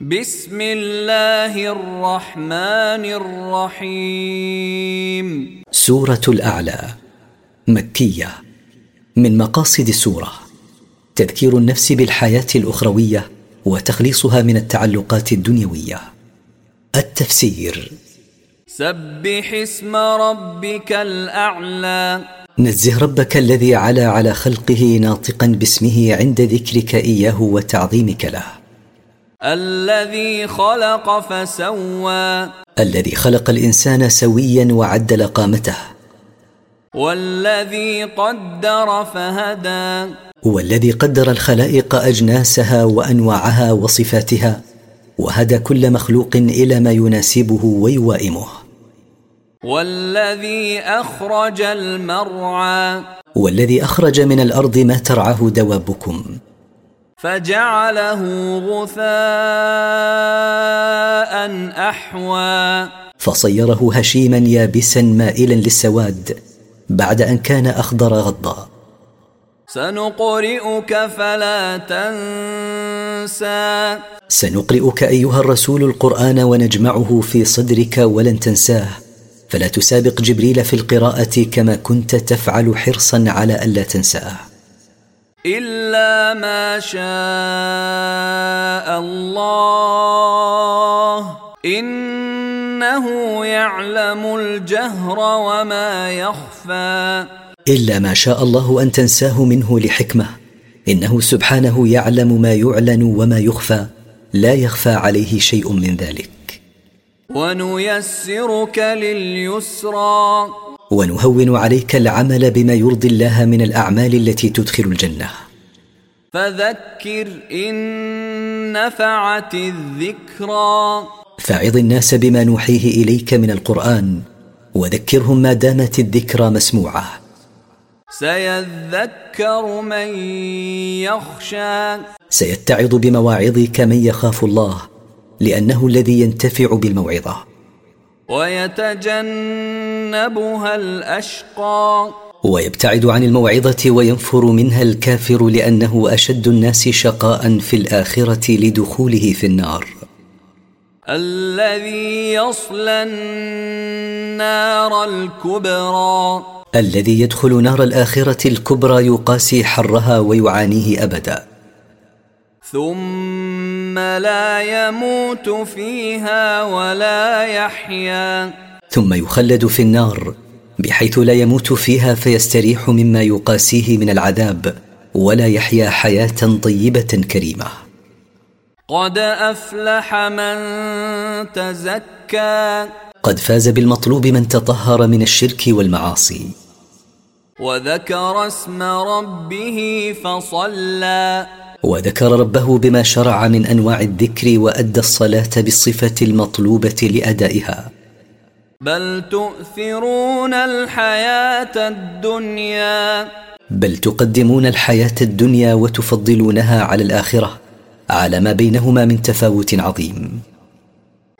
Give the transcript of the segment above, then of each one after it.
بسم الله الرحمن الرحيم. سورة الأعلى مكية. من مقاصد السورة تذكير النفس بالحياة الأخروية وتخليصها من التعلقات الدنيوية. التفسير. سبح اسم ربك الأعلى. نزه ربك الذي علا على خلقه ناطقا باسمه عند ذكرك إياه وتعظيمك له. الذي خلق فسوى. الذي خلق الإنسان سويا وعدل قامته والذي قدر فهدى. والذي قدر الخلائق أجناسها وأنواعها وصفاتها وهدى كل مخلوق إلى ما يناسبه ويوائمه. والذي أخرج المرعى. والذي أخرج من الأرض ما ترعاه دوابكم. فجعله غثاء أحوى. فصيره هشيما يابسا مائلا للسواد بعد أن كان أخضر غضا سنقرئك فلا تنسى. سنقرئك أيها الرسول القرآن ونجمعه في صدرك ولن تنساه. فلا تسابق جبريل في القراءة كما كنت تفعل حرصا على الا تنساه. إلا ما شاء الله. إنه يعلم الجهر وما يخفى. إلا ما شاء الله أن تنساه منه لحكمة. إنه سبحانه يعلم ما يعلن وما يخفى. لا يخفى عليه شيء من ذلك. ونيسرك لليسرى. ونهون عليك العمل بما يرضي الله من الأعمال التي تدخل الجنة. فذكر إن نفعت الذكرى. فعظ الناس بما نوحيه إليك من القرآن وذكرهم ما دامت الذكرى مسموعة. سيذكر من يخشى. سيتعظ بمواعظك من يخاف الله لأنه الذي ينتفع بالموعظة. ويتجنبها الأشقى. ويبتعد عن الموعظة وينفر منها الكافر لأنه أشد الناس شقاء في الآخرة لدخوله في النار. الذي يصلى النار الكبرى. الذي يدخل نار الآخرة الكبرى يقاسي حرها ويعانيه أبدا. ثم لا يموت فيها ولا يحيا. ثم يخلد في النار بحيث لا يموت فيها فيستريح مما يقاسيه من العذاب ولا يحيا حياة طيبة كريمة. قد أفلح من تزكى. قد فاز بالمطلوب من تطهر من الشرك والمعاصي. وذكر اسم ربه فصلى. وذكر ربه بما شرع من أنواع الذكر وأدى الصلاة بالصفة المطلوبة لأدائها. بل تؤثرون الحياة الدنيا. بل تقدمون الحياة الدنيا وتفضلونها على الآخرة على ما بينهما من تفاوت عظيم.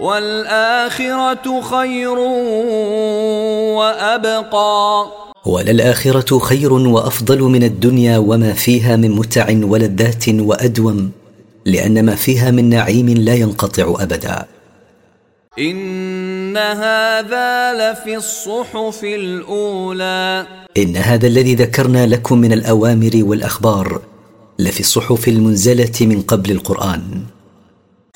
والآخرة خير وأبقى. وللآخرة خير وأفضل من الدنيا وما فيها من متع ولذات وأدوم لأن ما فيها من نعيم لا ينقطع أبدا. إن هذا لفي الصحف الأولى. إن هذا الذي ذكرنا لكم من الأوامر والأخبار لفي الصحف المنزلة من قبل القرآن.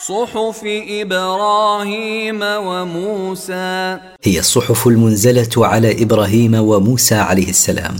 صحف إبراهيم وموسى. هي الصحف المنزلة على إبراهيم وموسى عليه السلام.